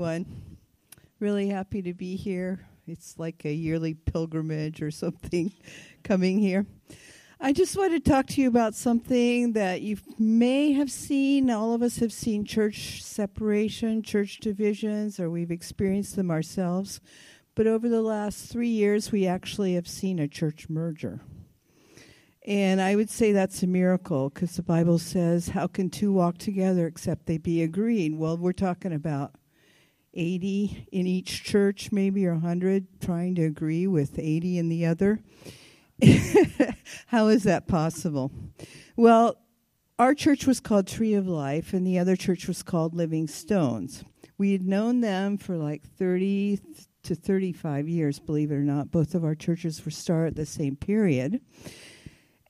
everyone. Really happy to be here. It's like a yearly pilgrimage or something coming here. I just want to talk to you about something that you may have seen. All of us have seen church separation, church divisions, or we've experienced them ourselves. But over the last three years, we actually have seen a church merger. And I would say that's a miracle because the Bible says, How can two walk together except they be agreed? Well, we're talking about 80 in each church, maybe, or 100 trying to agree with 80 in the other. How is that possible? Well, our church was called Tree of Life, and the other church was called Living Stones. We had known them for like 30 to 35 years, believe it or not. Both of our churches were started at the same period.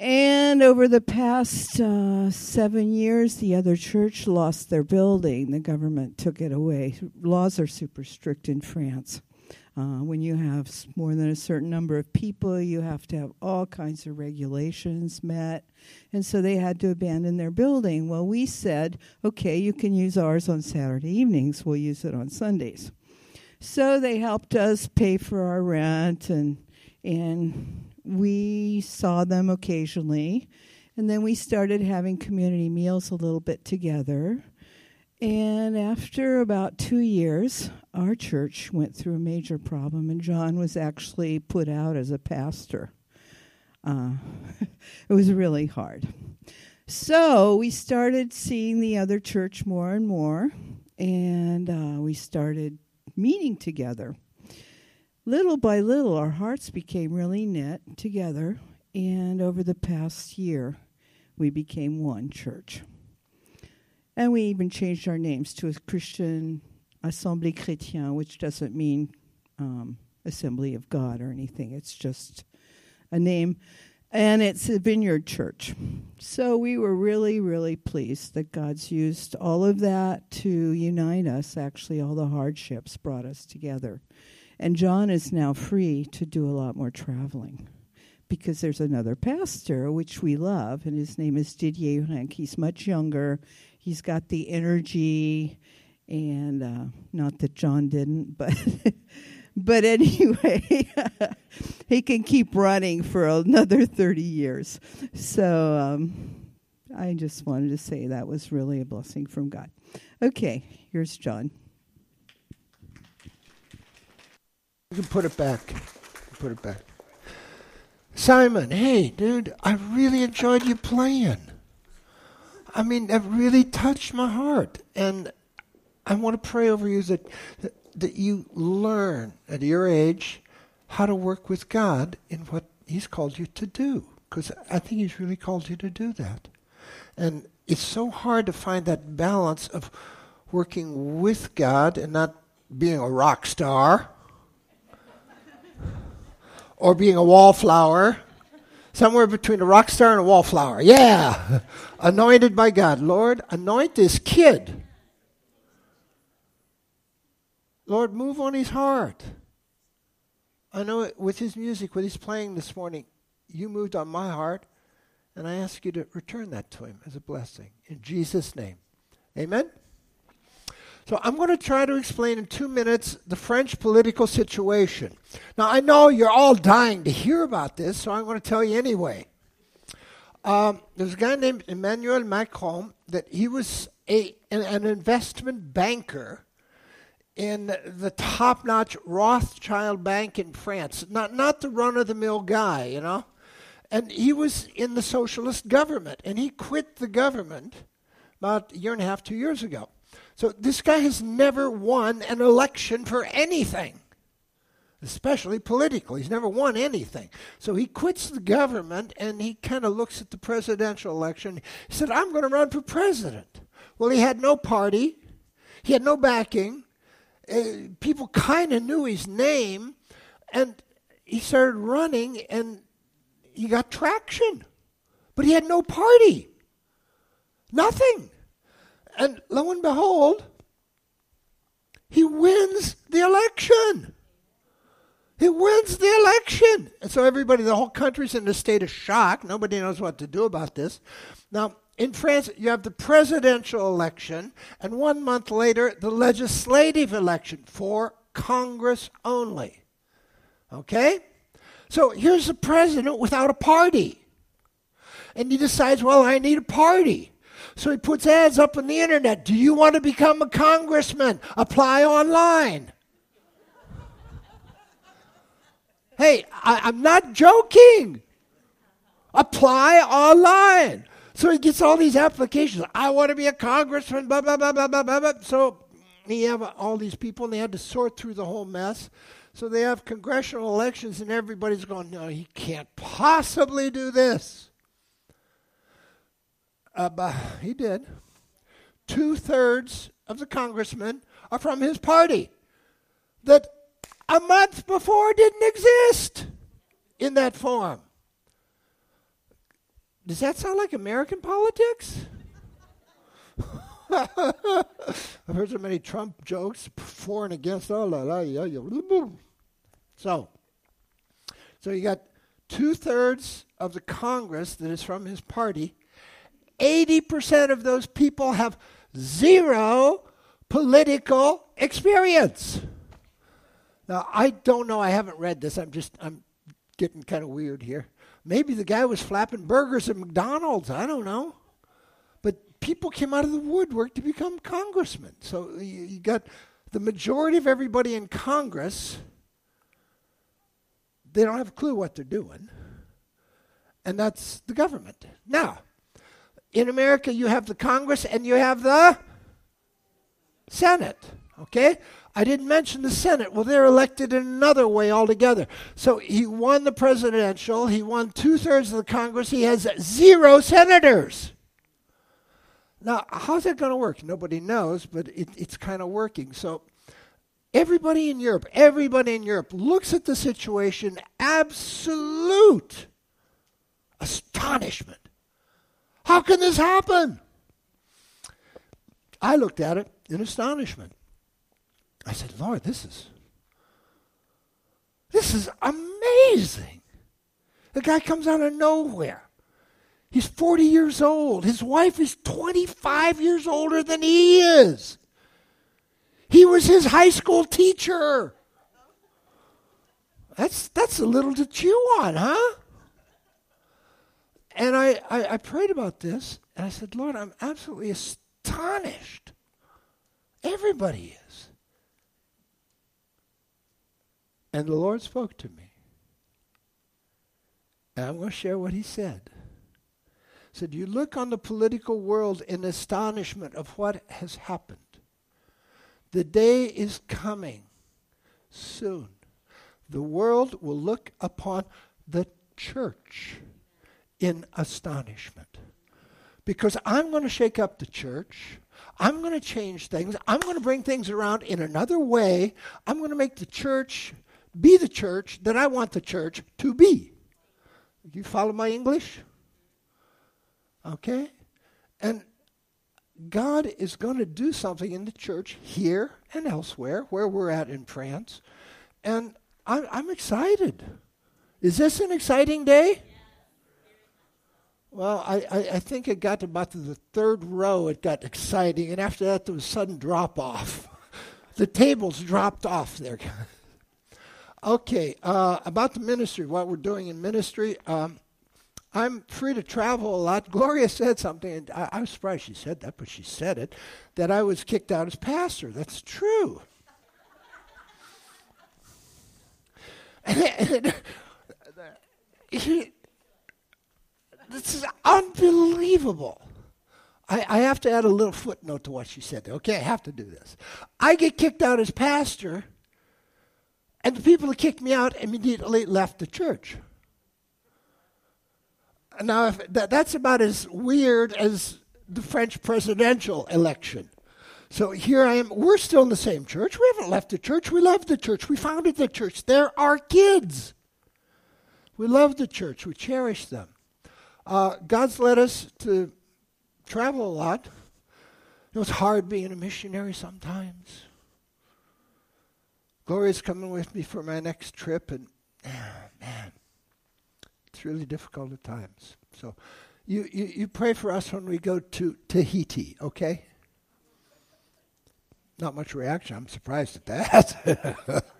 And over the past uh, seven years, the other church lost their building. The government took it away. Laws are super strict in France. Uh, when you have more than a certain number of people, you have to have all kinds of regulations met. And so they had to abandon their building. Well, we said, okay, you can use ours on Saturday evenings, we'll use it on Sundays. So they helped us pay for our rent and and we saw them occasionally. And then we started having community meals a little bit together. And after about two years, our church went through a major problem, and John was actually put out as a pastor. Uh, it was really hard. So we started seeing the other church more and more, and uh, we started meeting together little by little, our hearts became really knit together, and over the past year, we became one church. And we even changed our names to a Christian Assemblée Chrétien, which doesn't mean um, Assembly of God or anything. It's just a name. And it's a vineyard church. So we were really, really pleased that God's used all of that to unite us. Actually, all the hardships brought us together. And John is now free to do a lot more traveling because there's another pastor, which we love, and his name is Didier Rank. He's much younger. He's got the energy, and uh, not that John didn't, but. but anyway, he can keep running for another 30 years. So um, I just wanted to say that was really a blessing from God. Okay, here's John. You can put it back. Put it back. Simon, hey, dude, I really enjoyed you playing. I mean, that really touched my heart. And I want to pray over you that, that, you learn at your age how to work with God in what He's called you to do. Because I think He's really called you to do that. And it's so hard to find that balance of working with God and not being a rock star or being a wallflower. Somewhere between a rock star and a wallflower. Yeah. Anointed by God. Lord, anoint this kid. Lord, move on his heart. I know it, with his music, what he's playing this morning, you moved on my heart, and I ask you to return that to him as a blessing. In Jesus' name. Amen. So I'm going to try to explain in two minutes the French political situation. Now, I know you're all dying to hear about this, so I'm going to tell you anyway. Um, there's a guy named Emmanuel Macron that he was a, an, an investment banker in the top-notch Rothschild Bank in France. Not not the run-of-the-mill guy, you know. And he was in the socialist government, and he quit the government about a year and a half, two years ago. So this guy has never won an election for anything, especially political. He's never won anything. So he quits the government and he kind of looks at the presidential election. He said, I'm going to run for president. Well, he had no party, he had no backing. Uh, people kind of knew his name, and he started running and he got traction. But he had no party, nothing. And lo and behold, he wins the election. He wins the election. And so everybody, the whole country's in a state of shock. Nobody knows what to do about this. Now, in France, you have the presidential election, and one month later, the legislative election for Congress only. Okay? So here's the president without a party. And he decides, well, I need a party. So he puts ads up on the internet. Do you want to become a congressman? Apply online. hey, I, am not joking. Apply online. So he gets all these applications. I want to be a congressman, blah, blah, blah, blah, blah, blah. So he have all these people, and they had to sort through the whole mess. So they have congressional elections, and everybody's going, no, he can't possibly do this. Uh, but he did. Two thirds of the congressmen are from his party that a month before didn't exist in that form. Does that sound like American politics? I've heard so many Trump jokes for and against. Yeah, yeah. So, so you got two thirds of the Congress that is from his party. 80% of those people have zero political experience. Now, I don't know. I haven't read this. I'm just, I'm getting kind of weird here. Maybe the guy was flapping burgers at McDonald's. I don't know But people came out of the woodwork to become congressmen. So you, you got the majority of everybody in Congress, they don't have a clue what they're doing. And that's the government. Now, in America, you have the Congress and you have the Senate. Okay? I didn't mention the Senate. Well, they're elected in another way altogether. So he won the presidential, he won two thirds of the Congress, he has zero senators. Now, how's that going to work? Nobody knows, but it, it's kind of working. So, everybody in Europe, everybody in Europe looks at the situation absolute astonishment. How can this happen? I looked at it in astonishment. I said, Lord, this is this is amazing. The guy comes out of nowhere. He's 40 years old. His wife is 25 years older than he is. He was his high school teacher. That's, that's a little to chew on, huh? And I, I, I prayed about this, and I said, Lord, I'm absolutely astonished. Everybody is. And the Lord spoke to me. And I'm going to share what he said He said, You look on the political world in astonishment of what has happened. The day is coming soon. The world will look upon the church in astonishment. Because I'm going to shake up the church. I'm going to change things. I'm going to bring things around in another way. I'm going to make the church be the church that I want the church to be. You follow my English? Okay? And God is going to do something in the church here and elsewhere, where we're at in France. And I'm, I'm excited. Is this an exciting day? Well, I, I, I, think it got to about the third row, it got exciting, and after that, there was a sudden drop off. the tables dropped off there. okay, uh, about the ministry, what we're doing in ministry. Um, I'm free to travel a lot. Gloria said something, and I, I was surprised she said that, but she said it, that I was kicked out as pastor. That's true. This is unbelievable. I, I, have to add a little footnote to what she said. there. Okay, I have to do this. I get kicked out as pastor, and the people who kicked me out immediately left the church now that, that's about as weird as the French presidential election. So here I am. We're still in the same church. We haven't left the church. We love the church. We founded the church. They're our kids. We love the church. We cherish them. Uh, God's led us to travel a lot. It was hard being a missionary sometimes. Gloria's coming with me for my next trip, and man, It's really difficult at times. So you, you, you pray for us when we go to Tahiti, okay? Not much reaction. I'm surprised at that.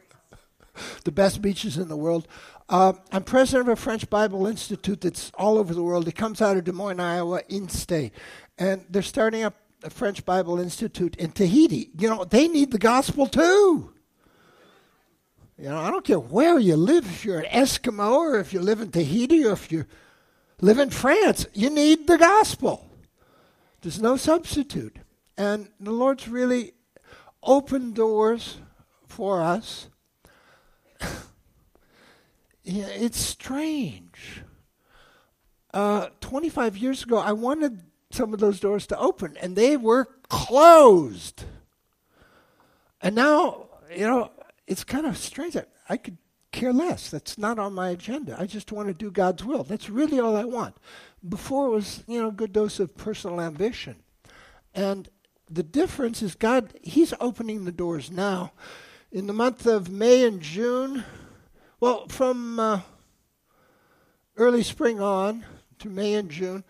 the best beaches in the world. Uh, I'm president of a French Bible Institute that's all over the world. It comes out of Des Moines, Iowa, in state. And they're starting up a French Bible Institute in Tahiti. You know, they need the gospel too. You know, I don't care where you live, if you're an Eskimo or if you live in Tahiti or if you live in France, you need the gospel. There's no substitute. And the Lord's really opened doors for us. yeah, it's strange. Uh, 25 years ago, I wanted some of those doors to open, and they were closed. And now, you know, it's kind of strange that I could care less. That's not on my agenda. I just want to do God's will. That's really all I want. Before it was, you know, a good dose of personal ambition. And the difference is God, He's opening the doors now. In the month of May and June, well, from uh, early spring on to May and June,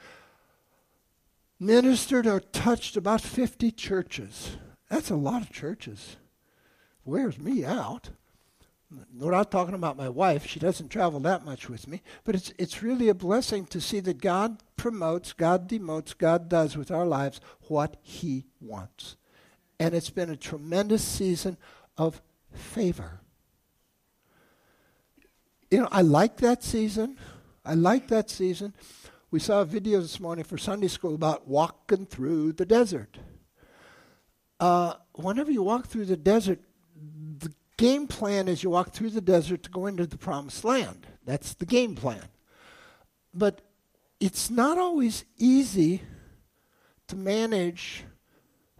ministered or touched about 50 churches. That's a lot of churches. Wears me out. We're not talking about my wife. She doesn't travel that much with me. But it's, it's really a blessing to see that God promotes, God demotes, God does with our lives what He wants. And it's been a tremendous season of favor. You know, I like that season. I like that season. We saw a video this morning for Sunday school about walking through the desert. Uh, whenever you walk through the desert, the game plan is you walk through the desert to go into the promised land. That's the game plan. But it's not always easy to manage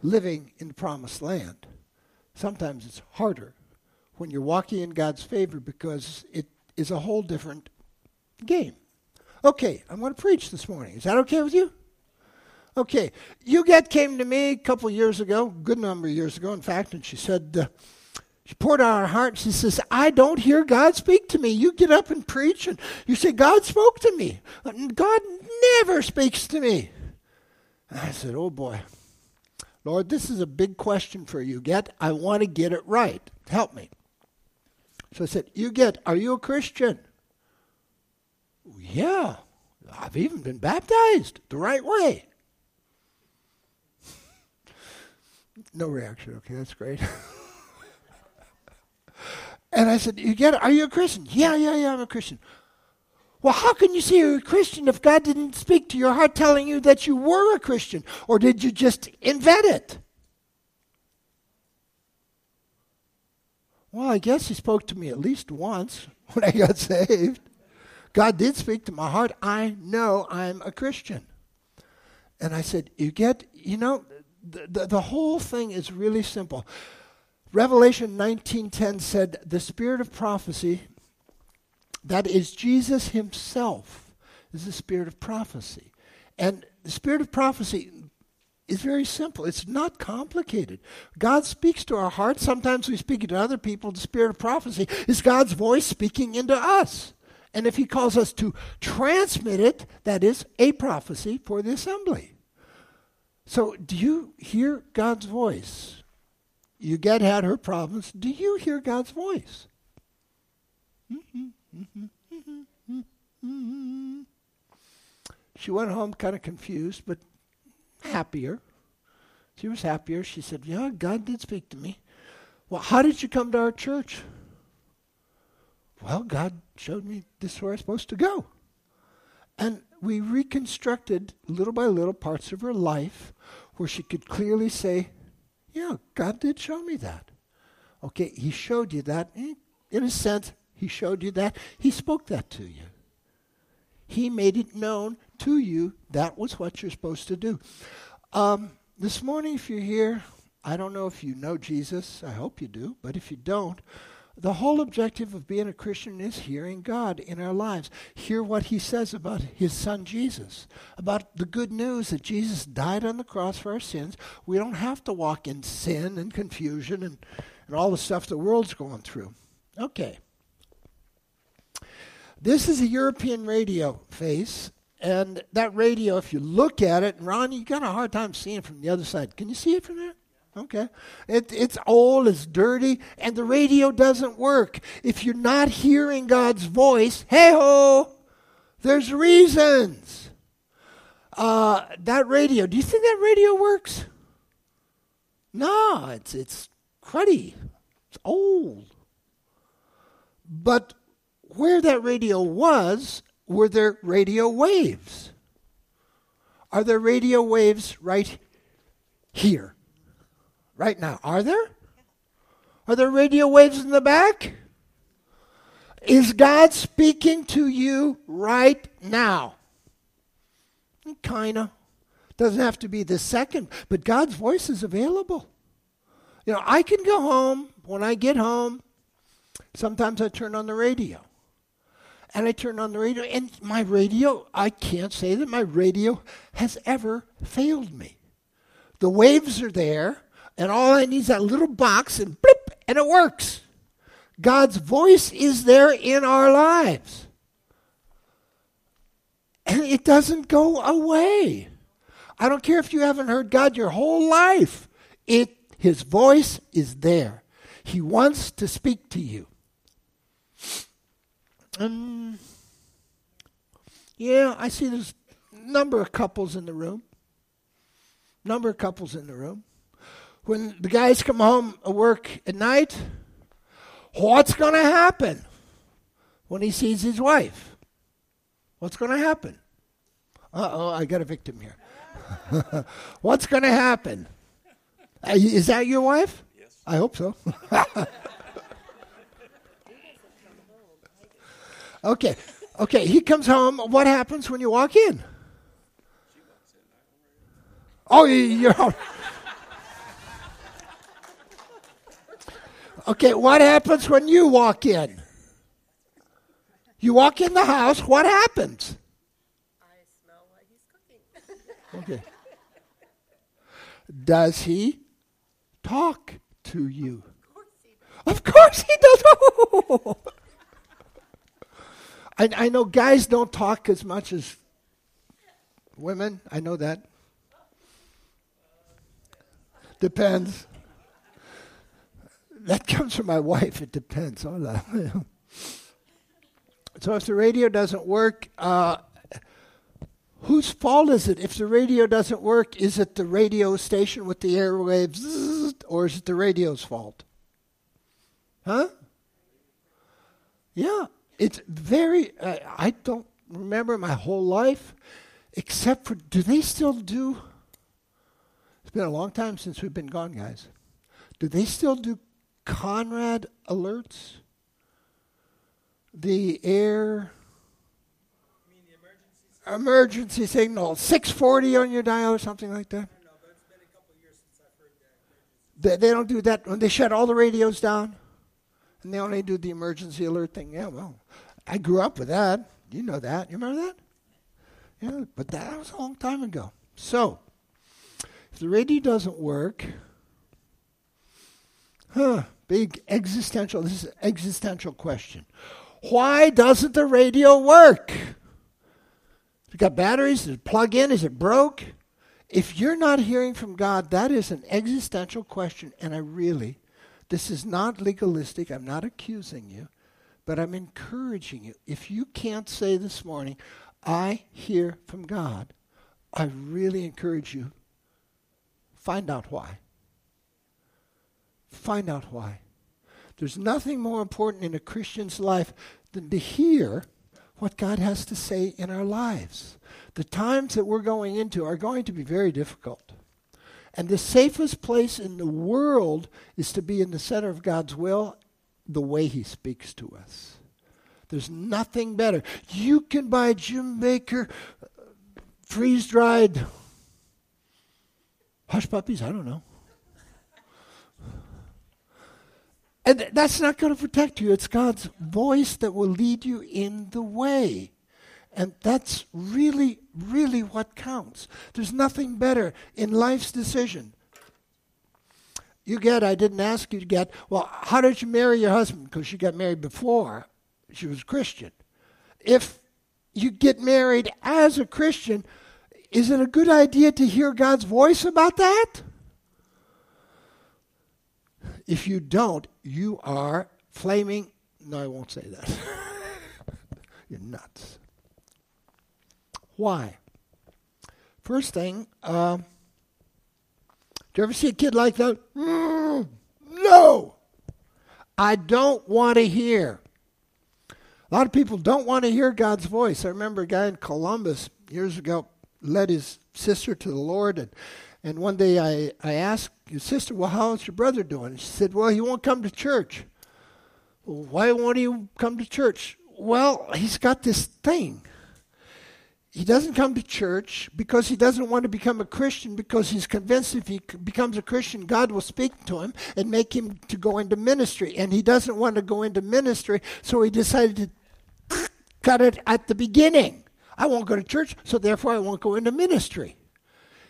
living in the promised land. Sometimes it's harder when you're walking in God's favor because it is a whole different game. Okay, I'm going to preach this morning. Is that okay with you? Okay, Huguette came to me a couple years ago, good number of years ago, in fact, and she said, uh, she poured out her heart. She says, I don't hear God speak to me. You get up and preach, and you say, God spoke to me. God never speaks to me. And I said, Oh boy. Lord, this is a big question for you. Get, I want to get it right. Help me. So I said, Huguette, are you a Christian? Yeah, I've even been baptized the right way. no reaction. Okay, that's great. and I said, "Huguette? Are you a Christian?" Yeah, yeah, yeah. I'm a Christian. Well, how can you say you're a Christian if God didn't speak to your heart telling you that you were a Christian? Or did you just invent it? Well, I guess He spoke to me at least once when I got saved. God did speak to my heart. I know I'm a Christian. And I said, Huguette, you know, the, the, the whole thing is really simple. Revelation 19:10 said, "The spirit of prophecy, that is Jesus himself, is the spirit of prophecy." And the spirit of prophecy is very simple. It's not complicated. God speaks to our hearts. Sometimes we speak it to other people. The spirit of prophecy is God's voice speaking into us. And if he calls us to transmit it, that is a prophecy for the assembly. So, do you hear God's voice? Huguette had her problems. Do you hear God's voice? She went home kind of confused, but happier. She was happier. She said, Yeah, God did speak to me. Well, how did you come to our church? Well, God showed me this is where I'm supposed to go. And we reconstructed little by little parts of her life where she could clearly say, Yeah, God did show me that. Okay, He showed you that. Eh, in a sense, He showed you that. He spoke that to you. He made it known to you that was what you're supposed to do. Um, this morning, if you're here, I don't know if you know Jesus. I hope you do. But if you don't, the whole objective of being a Christian is hearing God in our lives. Hear what He says about His Son Jesus, about the good news that Jesus died on the cross for our sins. We don't have to walk in sin and confusion and, and all the stuff the world's going through. Okay. This is a European radio face, and that radio, if you look at it, Ron, you got a hard time seeing from the other side. Can you see it from there? Okay. It, it's old, it's dirty, and the radio doesn't work. If you're not hearing God's voice, hey ho, there's reasons. Uh, that radio, do you think that radio works? No, it's, it's cruddy, it's old. But where that radio was, were there radio waves? Are there radio waves right here? Right now? Are there? Are there radio waves in the back? Is God speaking to you right now? Kind of. Doesn't have to be the second, but God's voice is available. You know, I can go home. When I get home, sometimes I turn on the radio and I turn on the radio, and my radio, I can't say that my radio has ever failed me. The waves are there, and all I need is that little box, and blip, and it works. God's voice is there in our lives. And it doesn't go away. I don't care if you haven't heard God your whole life. It his voice is there. He wants to speak to you. Um, yeah, I see there's a number of couples in the room. Number of couples in the room. When the guys come home at work at night, what's going to happen when he sees his wife? What's going to happen? Uh oh, I got a victim here. what's going to happen? Uh, is that your wife? Yes. I hope so. Okay. Okay. He comes home. What happens when you walk in? Oh, you're. Okay. What happens when you walk in? You walk in the house. What happens? I smell what he's cooking. Okay. Does he talk to you? Of course he does. I, I know guys don't talk as much as women. I know that. Depends. That comes from my wife. It depends. So if the radio doesn't work, uh, whose fault is it? If the radio doesn't work, is it the radio station with the airwaves, or is it the radio's fault? Huh? Yeah. It's very, uh, I don't remember my whole life, except for, do they still do? It's been a long time since we've been gone, guys. Do they still do CONELRAD alerts? The air emergency signal 640 on your dial or something like that they, they don't do that when they shut all the radios down and they only do the emergency alert thing yeah well i grew up with that you know that you remember that yeah but that was a long time ago so if the radio doesn't work huh big existential this is an existential question why doesn't the radio work you got batteries? Does it plug in? Is it broke? If you're not hearing from God, that is an existential question. And I really, this is not legalistic. I'm not accusing you, but I'm encouraging you. If you can't say this morning, I hear from God, I really encourage you, find out why. Find out why. There's nothing more important in a Christian's life than to hear what God has to say in our lives. The times that we're going into are going to be very difficult. And the safest place in the world is to be in the center of God's will, the way He speaks to us. There's nothing better. You can buy Jim Bakker uh, freeze dried hush puppies, I don't know. And that's not going to protect you. It's God's voice that will lead you in the way. And that's really, really what counts. There's nothing better in life's decision. Huguette, I didn't ask you to get, well, how did you marry your husband? Because she got married before she was Christian. if you get married as a Christian, is it a good idea to hear God's voice about that? If you don't, you are flaming. No, I won't say that. You're nuts. Why? First thing, uh, do you ever see a kid like that? Mm, no! I don't want to hear. A lot of people don't want to hear God's voice. I remember a guy in Columbus years ago led his sister to the Lord, and, and one day I, I asked his sister, Well, how's your brother doing? She said, Well, he won't come to church. Why won't he come to church? Well, he's got this thing. He doesn't come to church because he doesn't want to become a Christian because he's convinced if he becomes a Christian, God will speak to him and make him to go into ministry. And he doesn't want to go into ministry, so he decided to cut it at the beginning. I won't go to church, so therefore I won't go into ministry.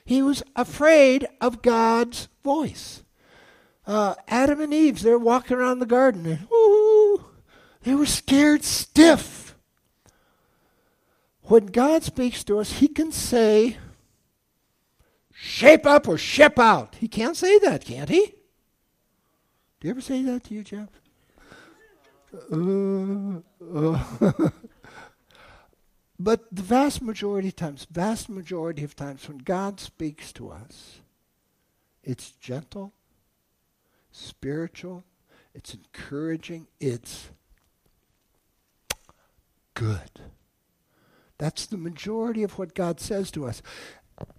He was afraid of God's voice. Uh, Adam and Eve, they're walking around the garden, and they were scared stiff when God speaks to us, He can say, shape up or ship out. He can't say that, can't He? Do you ever say that to you, Jeff? Uh, uh. but the vast majority of times, vast majority of times, when God speaks to us, it's gentle, spiritual, it's encouraging, it's good. That's the majority of what God says to us.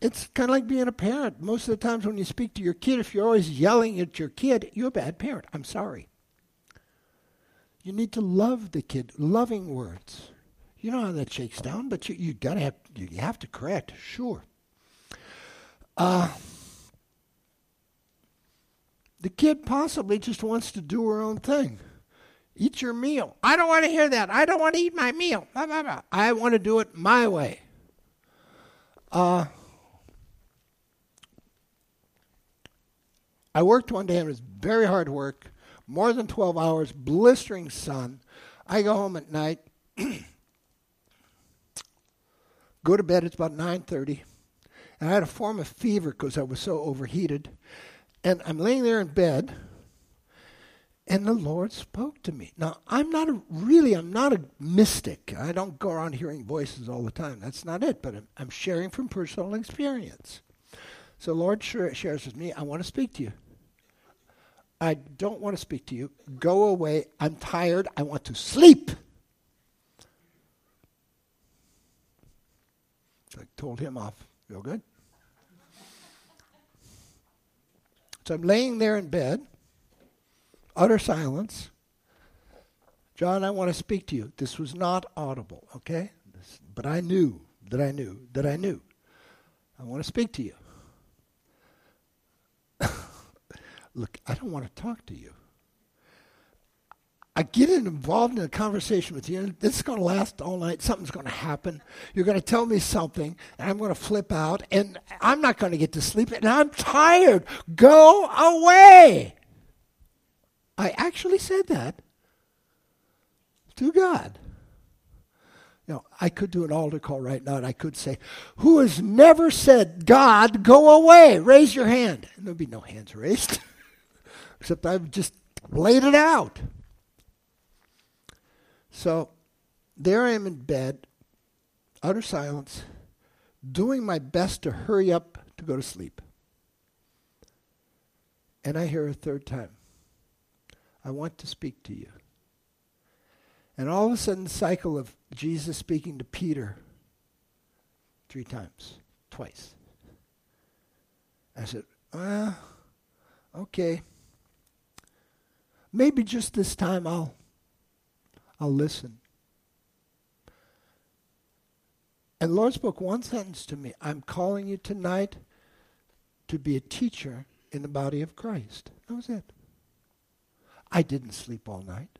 It's kind of like being a parent. Most of the times when you speak to your kid, if you're always yelling at your kid, you're a bad parent. I'm sorry. You need to love the kid, loving words. You know how that shakes down, but you, you gotta have you have to correct, sure. Uh, the kid possibly just wants to do her own thing. Eat your meal. I don't want to hear that. I don't want to eat my meal. Blah, blah, blah. I want to do it my way. Uh, I worked one day and it was very hard work, more than 12 hours, blistering sun. I go home at night, go to bed, it's about 9.30, and I had a form of fever because I was so overheated. And I'm laying there in bed, and the Lord spoke to me. Now, I'm not a, really, I'm not a mystic. I don't go around hearing voices all the time. That's not it, but I'm, I'm sharing from personal experience. So, Lord shares with me, I want to speak to you. I don't want to speak to you. Go away. I'm tired. I want to sleep. So I told him off. Real good. So I'm laying there in bed utter silence. John, I want to speak to you. This was not audible, okay? This, but I knew that I knew that I knew. I want to speak to you. Look, I don't want to talk to you. I get involved in a conversation with you, and this is going to last all night. Something's going to happen. You're going to tell me something, and I'm going to flip out, and I'm not going to get to sleep, and I'm tired. Go away. I actually said that to God. You know, I could do an altar call right now and I could say, Who has never said, God, go away? Raise your hand. And there'd be no hands raised, except I've just laid it out. So there I am in bed, utter silence, doing my best to hurry up to go to sleep. And I hear a third time. I want to speak to you. And all of a sudden, the cycle of Jesus speaking to Peter three times, twice. I said, well, okay. Maybe just this time I'll I'll listen. And Lord spoke one sentence to me. I'm calling you tonight to be a teacher in the body of Christ. That was it. I didn't sleep all night.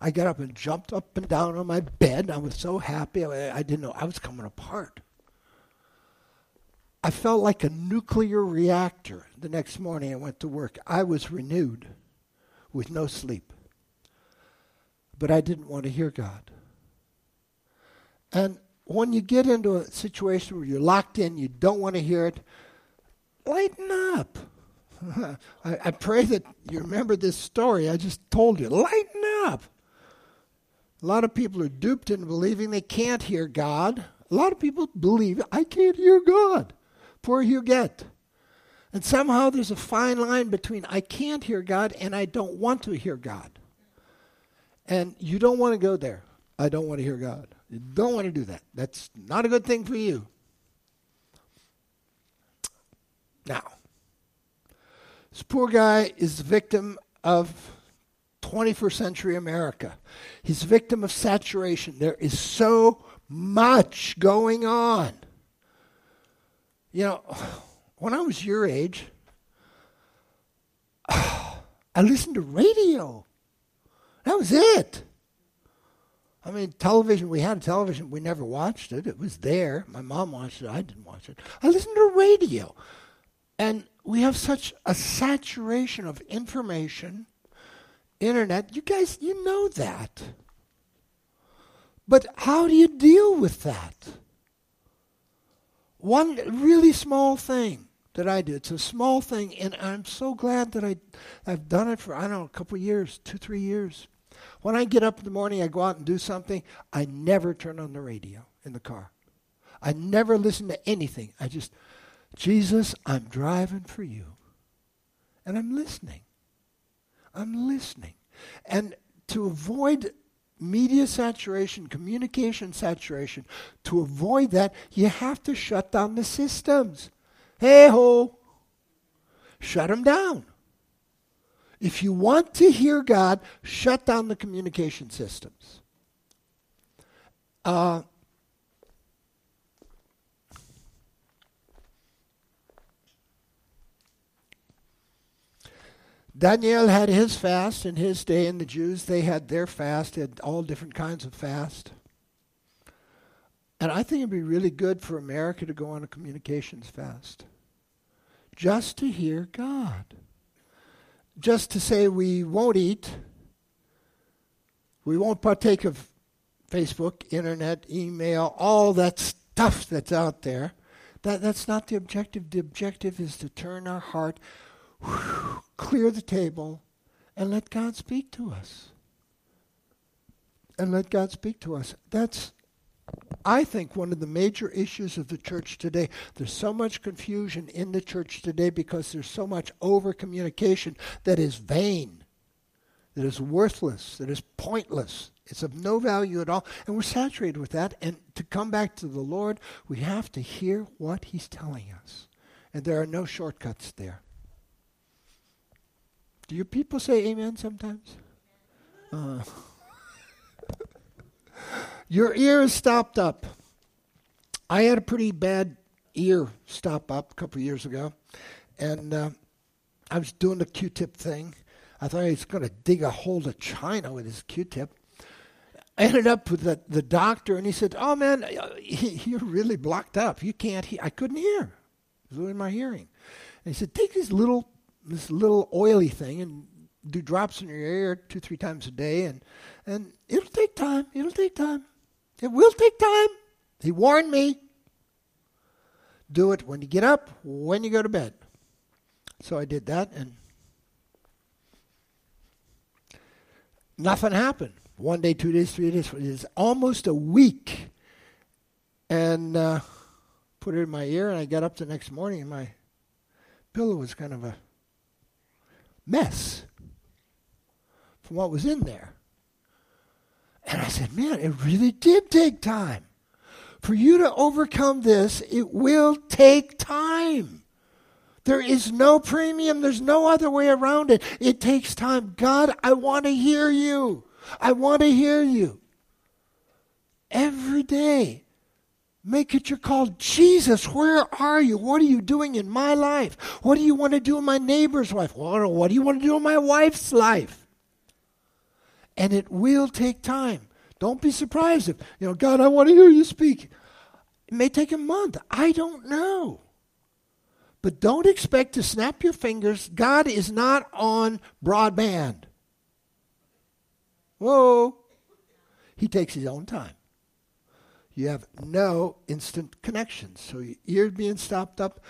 I got up and jumped up and down on my bed. I was so happy. I, I didn't know I was coming apart. I felt like a nuclear reactor. The next morning I went to work. I was renewed with no sleep. But I didn't want to hear God. And when you get into a situation where you're locked in, you don't want to hear it, lighten up. I, I, pray that you remember this story I just told you. Lighten up. A lot of people are duped into believing they can't hear God. A lot of people believe, I can't hear God. Poor get. And somehow there's a fine line between I can't hear God and I don't want to hear God. And you don't want to go there. I don't want to hear God. You don't want to do that. That's not a good thing for you. Now, this poor guy is the victim of 21st century America. He's a victim of saturation. There is so much going on. You know, when I was your age, I listened to radio. That was it. I mean, television, we had television, we never watched it. It was there. My mom watched it, I didn't watch it. I listened to radio. And we have such a saturation of information, internet. You guys, you know that. But how do you deal with that? One really small thing that I do. It's a small thing, and I'm so glad that I, I've done it for, I don't know, a couple years, two, three years. When I get up in the morning, I go out and do something, I never turn on the radio in the car. I never listen to anything. I just, Jesus, I'm driving for you. And I'm listening. I'm listening. And to avoid media saturation, communication saturation, to avoid that, you have to shut down the systems. Hey ho! Shut them down. If you want to hear God, shut down the communication systems. Uh, Daniel had his fast in his day, and the Jews, they had their fast, they had all different kinds of fast. And I think it'd be really good for America to go on a communications fast. Just to hear God. Just to say we won't eat, we won't partake of Facebook, internet, email, all that stuff that's out there. That, that's not the objective. The objective is to turn our heart clear the table, and let God speak to us. And let God speak to us. That's, I think, one of the major issues of the church today. There's so much confusion in the church today because there's so much over communication that is vain, that is worthless, that is pointless. It's of no value at all. And we're saturated with that. And to come back to the Lord, we have to hear what He's telling us. And there are no shortcuts there. Do your people say amen sometimes? Uh. Your ear is stopped up. I had a pretty bad ear stop up a couple years ago, and uh, I was doing the Q-tip thing. I thought he was going to dig a hole to China with his Q-tip. I ended up with the, the doctor, and he said, "Oh man, you're really blocked up. You can't hear." I couldn't hear. It was in my hearing. And he said, "Take these little this little oily thing and do drops in your ear two, three times a day, and and it'll take time. It'll take time. It will take time. He warned me. Do it when you get up, when you go to bed. So I did that, and nothing happened. One day, two days, three days. It's almost a week, and uh, put it in my ear, and I got up the next morning, and my pillow was kind of a mess from what was in there. And I said, man, it really did take time. For you to overcome this, it will take time. There is no premium. There's no other way around it. It takes time. God, I want to hear you. I want to hear you. Every day. Make it your call. Jesus, where are you? What are you doing in my life? What do you want to do in my neighbor's life? What, what do you want to do in my wife's life? And it will take time. Don't be surprised if, you know, God, I want to hear you speak. It may take a month. I don't know. But don't expect to snap your fingers. God is not on broadband. Whoa. He takes his own time. You have no instant connections. So your ear being stopped up.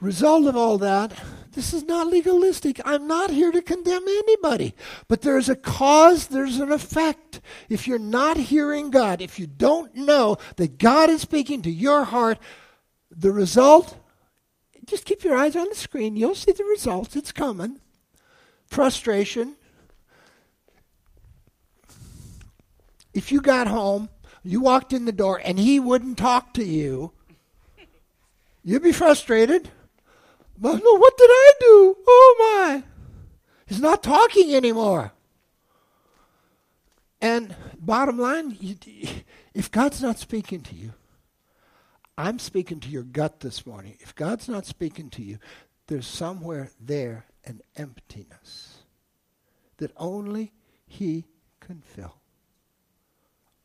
Result of all that, this is not legalistic. I'm not here to condemn anybody. But there's a cause, there's an effect. If you're not hearing God, if you don't know that God is speaking to your heart, the result, just keep your eyes on the screen. You'll see the results. It's coming. Frustration. If you got home you walked in the door and he wouldn't talk to you, you'd be frustrated. But no, what did I do? Oh my. He's not talking anymore. And bottom line, you, if God's not speaking to you, I'm speaking to your gut this morning. If God's not speaking to you, there's somewhere there an emptiness that only He can fill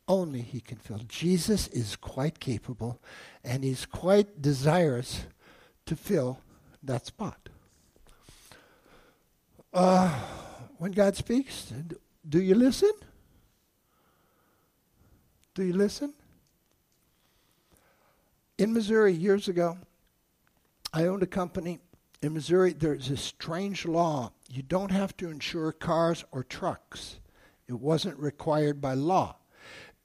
only he can fill. Jesus is quite capable and he's quite desirous to fill that spot. Uh, when God speaks, do you listen? Do you listen? In Missouri, years ago, I owned a company. In Missouri, there's a strange law. You don't have to insure cars or trucks. It wasn't required by law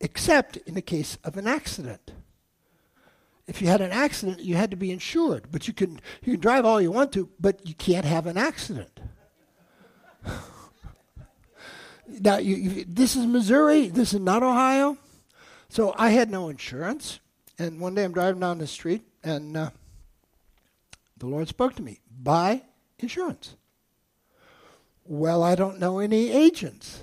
except in the case of an accident. If you had an accident, you had to be insured, but you can you can drive all you want to, but you can't have an accident. now, you, you, this is Missouri. This is not Ohio. So I had no insurance, and one day I'm driving down the street, and uh, the Lord spoke to me: "Buy insurance." Well, I don't know any agents.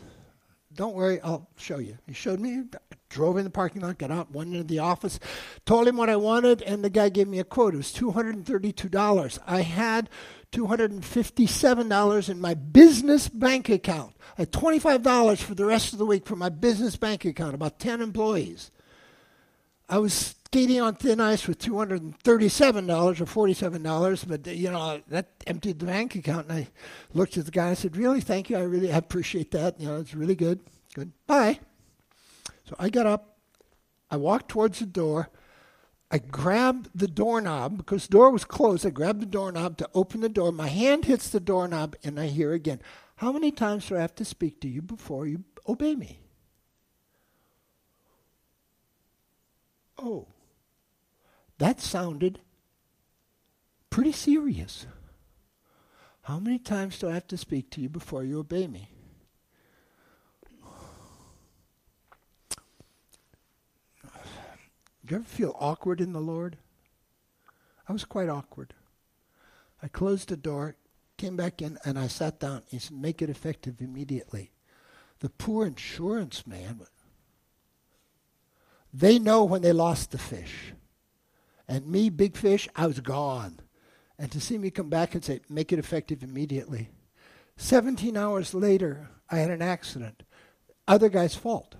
Don't worry, I'll show you. He showed me, drove in the parking lot, got out, went into the office, told him what I wanted, and the guy gave me a quote. It was $232. I had $257 in my business bank account. I had $25 for the rest of the week for my business bank account, about 10 employees. I was skating on thin ice with $237 or $47, but, you know, that emptied the bank account. And I looked at the guy and I said, really, thank you. I really appreciate that. You know, it's really good. Good. Bye. So I got up. I walked towards the door. I grabbed the doorknob because the door was closed. I grabbed the doorknob to open the door. My hand hits the doorknob, and I hear again, How many times do I have to speak to you before you obey me? Oh, that sounded pretty serious. How many times do I have to speak to you before you obey me? Do you ever feel awkward in the Lord? I was quite awkward. I closed the door, came back in, and I sat down. He said, Make it effective immediately. The poor insurance man, they know when they lost the fish. And me, big fish, I was gone. And to see me come back and say, Make it effective immediately. 17 hours later, I had an accident. Other guy's fault.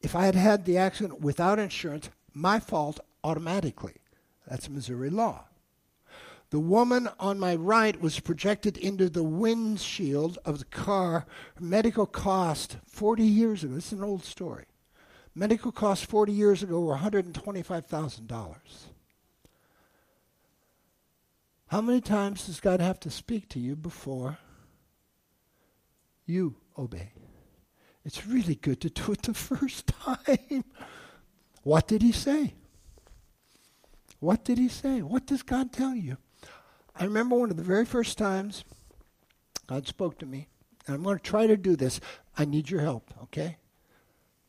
If I had had the accident without insurance, my fault automatically. That's Missouri law. The woman on my right was projected into the windshield of the car. Medical cost 40 years ago. This is an old story. Medical costs 40 years ago were $125,000. How many times does God have to speak to you before you obey? It's really good to do it the first time. what did he say? What did he say? What does God tell you? I remember one of the very first times God spoke to me, and I'm going to try to do this. I need your help, okay?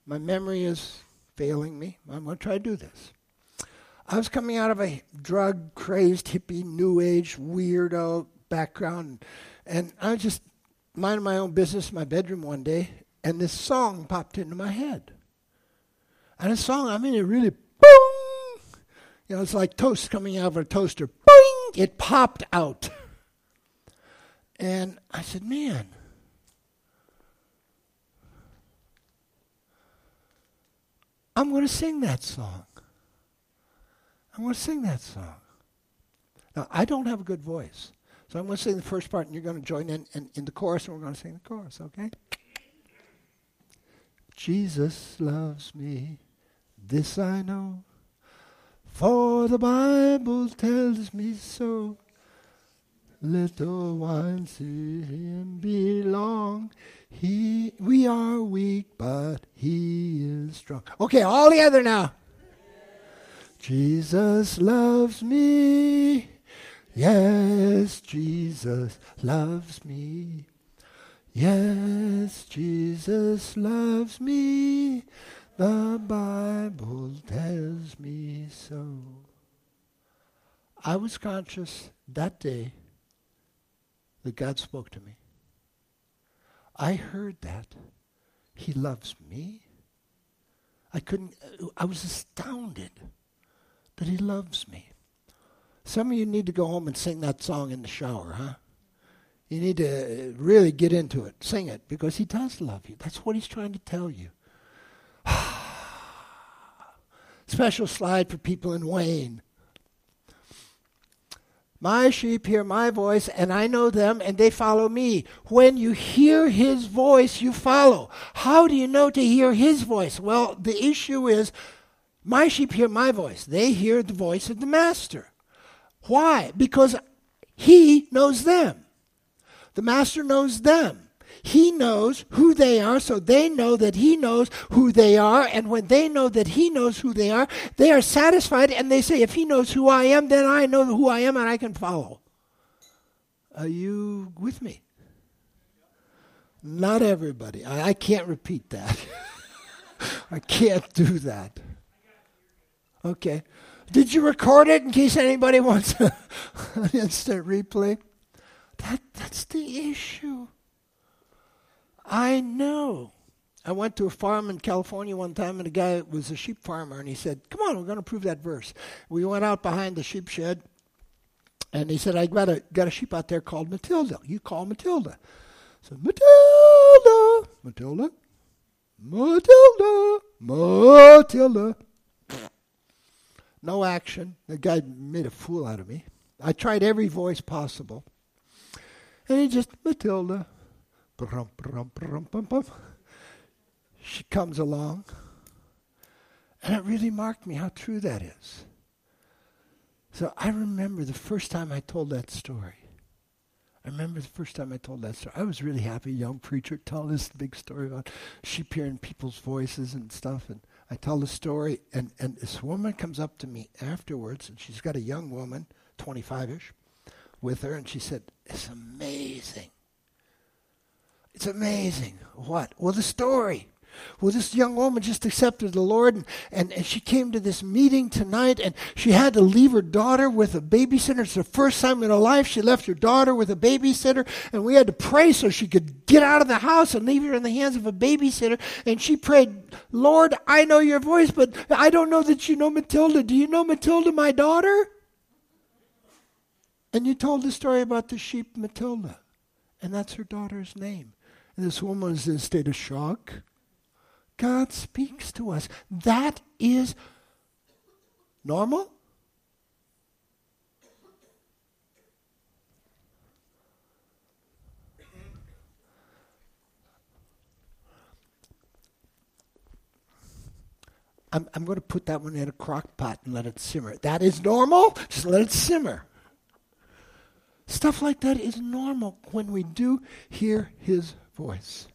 My memory is failing me. I'm going to try to do this. I was coming out of a drug crazed hippie, new age, weirdo background, and I was just minding my own business in my bedroom one day, and this song popped into my head. And a song, I mean, it really, boom! You know, it's like toast coming out of a toaster. Boing! It popped out. And I said, man, I'm going to sing that song. I'm going to sing that song. Now, I don't have a good voice. So I'm going to sing the first part, and you're going to join in, in, in the chorus, and we're going to sing the chorus, okay? Jesus loves me. This I know, for the Bible tells me so. Little ones to him belong. He, we are weak, but he is strong. Okay, all together now. Jesus loves me. Yes, Jesus loves me. Yes, Jesus loves me. The Bible tells me so. I was conscious that day that God spoke to me. I heard that. He loves me. I couldn't, I was astounded that He loves me. Some of you need to go home and sing that song in the shower, huh? You need to really get into it. Sing it because He does love you. That's what He's trying to tell you. Special slide for people in Wayne. My sheep hear my voice, and I know them, and they follow me. When you hear his voice, you follow. How do you know to hear his voice? Well, the issue is my sheep hear my voice. They hear the voice of the master. Why? Because he knows them. The master knows them. He knows who they are, so they know that He knows who they are. And when they know that He knows who they are, they are satisfied and they say, If He knows who I am, then I know who I am and I can follow. Are you with me? Not everybody. I, I can't repeat that. I can't do that. Okay. Did you record it in case anybody wants an instant replay? That, that's the issue. I know. I went to a farm in California one time, and a guy was a sheep farmer, and he said, "Come on, we're going to prove that verse." We went out behind the sheep shed, and he said, "I got a got a sheep out there called Matilda. You call Matilda." So Matilda, Matilda, Matilda, Matilda. No action. The guy made a fool out of me. I tried every voice possible, and he just Matilda, She comes along. And it really marked me how true that is. So I remember the first time I told that story. I remember the first time I told that story. I was really happy, young preacher, telling this big story about sheep hearing people's voices and stuff. And I tell the story, and, and this woman comes up to me afterwards, and she's got a young woman, 25 ish, with her, and she said, It's amazing it's amazing. What? Well, the story. Well, this young woman just accepted the Lord, and, and, and, she came to this meeting tonight, and she had to leave her daughter with a babysitter. It's the first time in her life she left her daughter with a babysitter, and we had to pray so she could get out of the house and leave her in the hands of a babysitter. And she prayed, Lord, I know your voice, but I don't know that you know Matilda. Do you know Matilda, my daughter? And you told the story about the sheep Matilda, and that's her daughter's name. This woman is in a state of shock. God speaks to us. That is normal. I'm, I'm going to put that one in a crock pot and let it simmer. That is normal. Just let it simmer. Stuff like that is normal when we do hear his voice.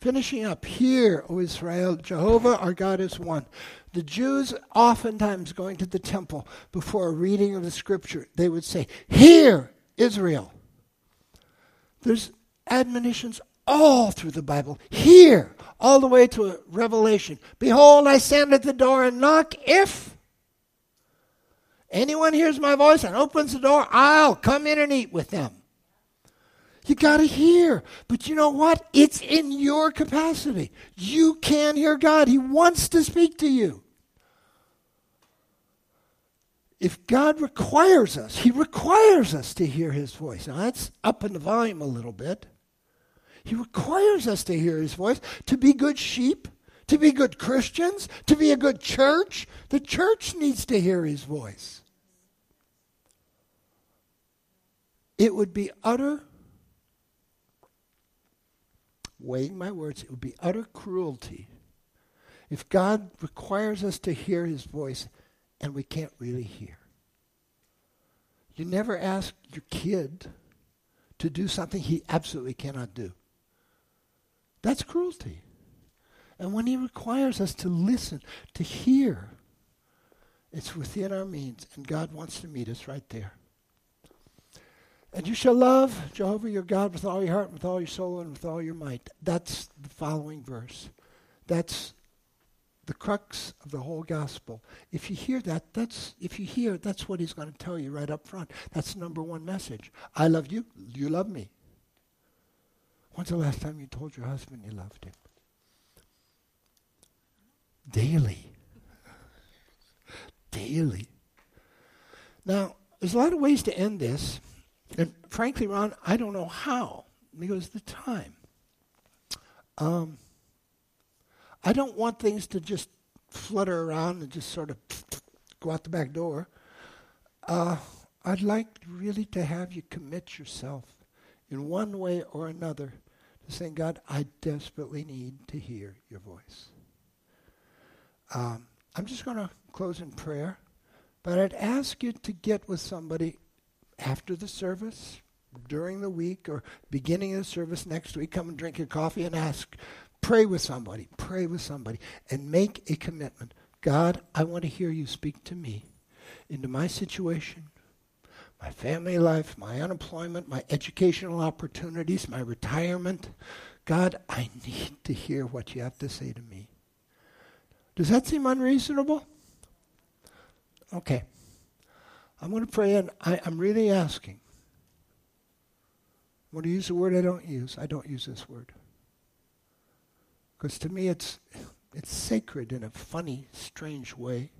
Finishing up, hear, O Israel, Jehovah our God is one. The Jews, oftentimes going to the temple before a reading of the scripture, they would say, Hear, Israel. There's admonitions all through the Bible. Hear, all the way to Revelation. Behold, I stand at the door and knock. If anyone hears my voice and opens the door, I'll come in and eat with them. You got to hear. But you know what? It's in your capacity. You can hear God. He wants to speak to you. If God requires us, He requires us to hear His voice. Now that's up in the volume a little bit. He requires us to hear His voice, to be good sheep, to be good Christians, to be a good church. The church needs to hear His voice. It would be utter weighing my words, it would be utter cruelty if God requires us to hear his voice and we can't really hear. You never ask your kid to do something he absolutely cannot do. That's cruelty. And when he requires us to listen, to hear, it's within our means, and God wants to meet us right there. And you shall love Jehovah your God with all your heart, with all your soul, and with all your might. That's the following verse. That's the crux of the whole gospel. If you hear that, that's if you hear, that's what he's going to tell you right up front. That's number one message. I love you, you love me. When's the last time you told your husband you loved him? Daily. Daily. Now, there's a lot of ways to end this. And frankly, Ron, I don't know how because the time. Um, I don't want things to just flutter around and just sort of go out the back door. Uh, I'd like really to have you commit yourself in one way or another to saying, God, I desperately need to hear your voice. Um, I'm just going to close in prayer, but I'd ask you to get with somebody after the service, during the week, or beginning of the service next week. Come and drink your coffee and ask. Pray with somebody. Pray with somebody. And make a commitment. God, I want to hear you speak to me into my situation, my family life, my unemployment, my educational opportunities, my retirement. God, I need to hear what you have to say to me. Does that seem unreasonable? Okay. I'm going to pray, and I, am really asking. I'm going to use a word I don't use. I don't use this word. Because to me, it's, it's sacred in a funny, strange way.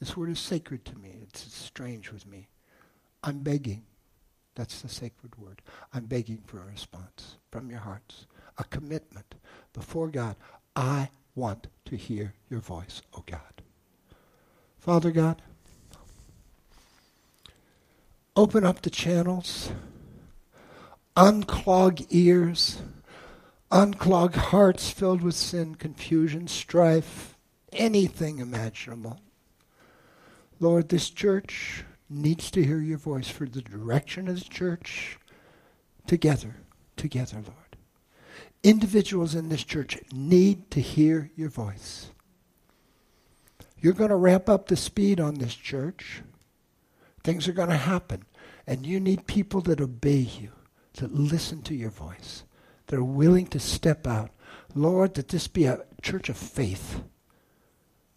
This word is sacred to me. It's strange with me. I'm begging. That's the sacred word. I'm begging for a response from your hearts, a commitment before God. I want to hear your voice, O oh God. Father God, open up the channels, unclog ears, unclog hearts filled with sin, confusion, strife, anything imaginable. Lord, this church needs to hear your voice for the direction of the church. Together, together, Lord. Individuals in this church need to hear your voice. You're going to ramp up the speed on this church. Things are going to happen. And you need people that obey you, that listen to your voice, that are willing to step out. Lord, that this be a church of faith,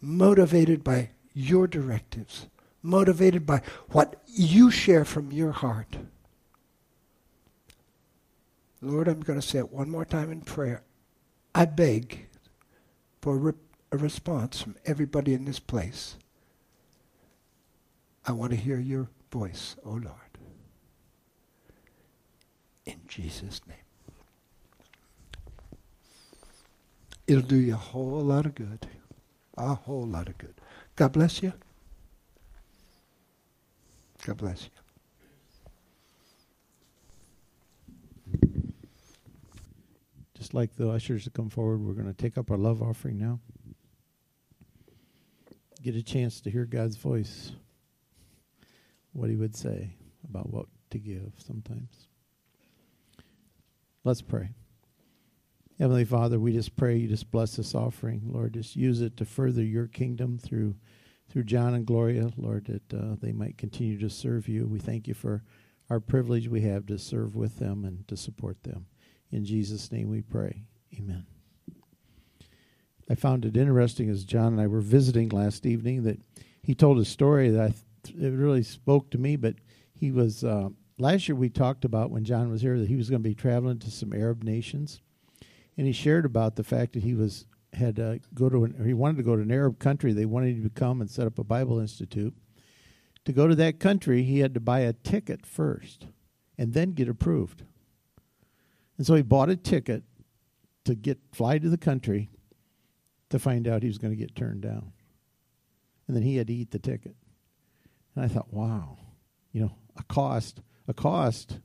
motivated by your directives, motivated by what you share from your heart. Lord, I'm going to say it one more time in prayer. I beg for a response from everybody in this place. I want to hear your voice, O oh Lord. In Jesus' name. It'll do you a whole lot of good. A whole lot of good. God bless you. God bless you. Just like the ushers to come forward, we're going to take up our love offering now. Get a chance to hear God's voice, what He would say about what to give sometimes. Let's pray. Heavenly Father, we just pray you just bless this offering. Lord, just use it to further your kingdom through through John and Gloria, Lord, that uh, they might continue to serve you. We thank you for our privilege we have to serve with them and to support them. In Jesus' name we pray. Amen. I found it interesting as John and I were visiting last evening that he told a story that I th- it really spoke to me. But he was uh, last year we talked about when John was here that he was going to be traveling to some Arab nations, and he shared about the fact that he was had uh, go to an, he wanted to go to an Arab country. They wanted him to come and set up a Bible institute. To go to that country, he had to buy a ticket first, and then get approved. And so he bought a ticket to get fly to the country to find out he was going to get turned down. And then he had to eat the ticket. And I thought, wow, you know, a cost, a cost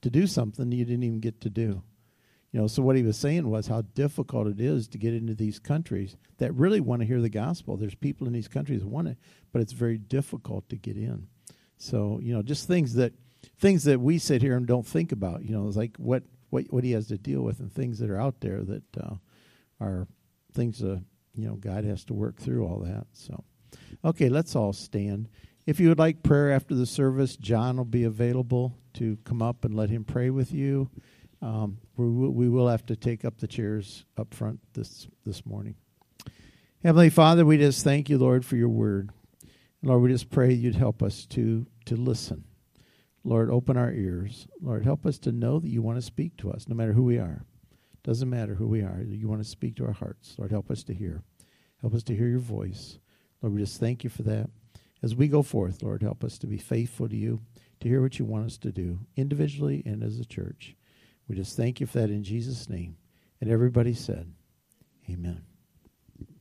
to do something you didn't even get to do. You know, so what he was saying was how difficult it is to get into these countries that really want to hear the gospel. There's people in these countries that want it, but it's very difficult to get in. So, you know, just things that things that we sit here and don't think about, you know, it's like what what what he has to deal with and things that are out there that uh, are things that, you know, God has to work through all that. So, okay, let's all stand. If you would like prayer after the service, John will be available to come up and let him pray with you. Um, we, will, we will have to take up the chairs up front this this morning. Heavenly Father, we just thank you, Lord, for your word. Lord, we just pray you'd help us to to listen. Lord, open our ears. Lord, help us to know that you want to speak to us, no matter who we are. Doesn't matter who we are. You want to speak to our hearts. Lord, help us to hear. Help us to hear your voice. Lord, we just thank you for that. As we go forth, Lord, help us to be faithful to you, to hear what you want us to do, individually and as a church. We just thank you for that in Jesus' name. And everybody said, Amen.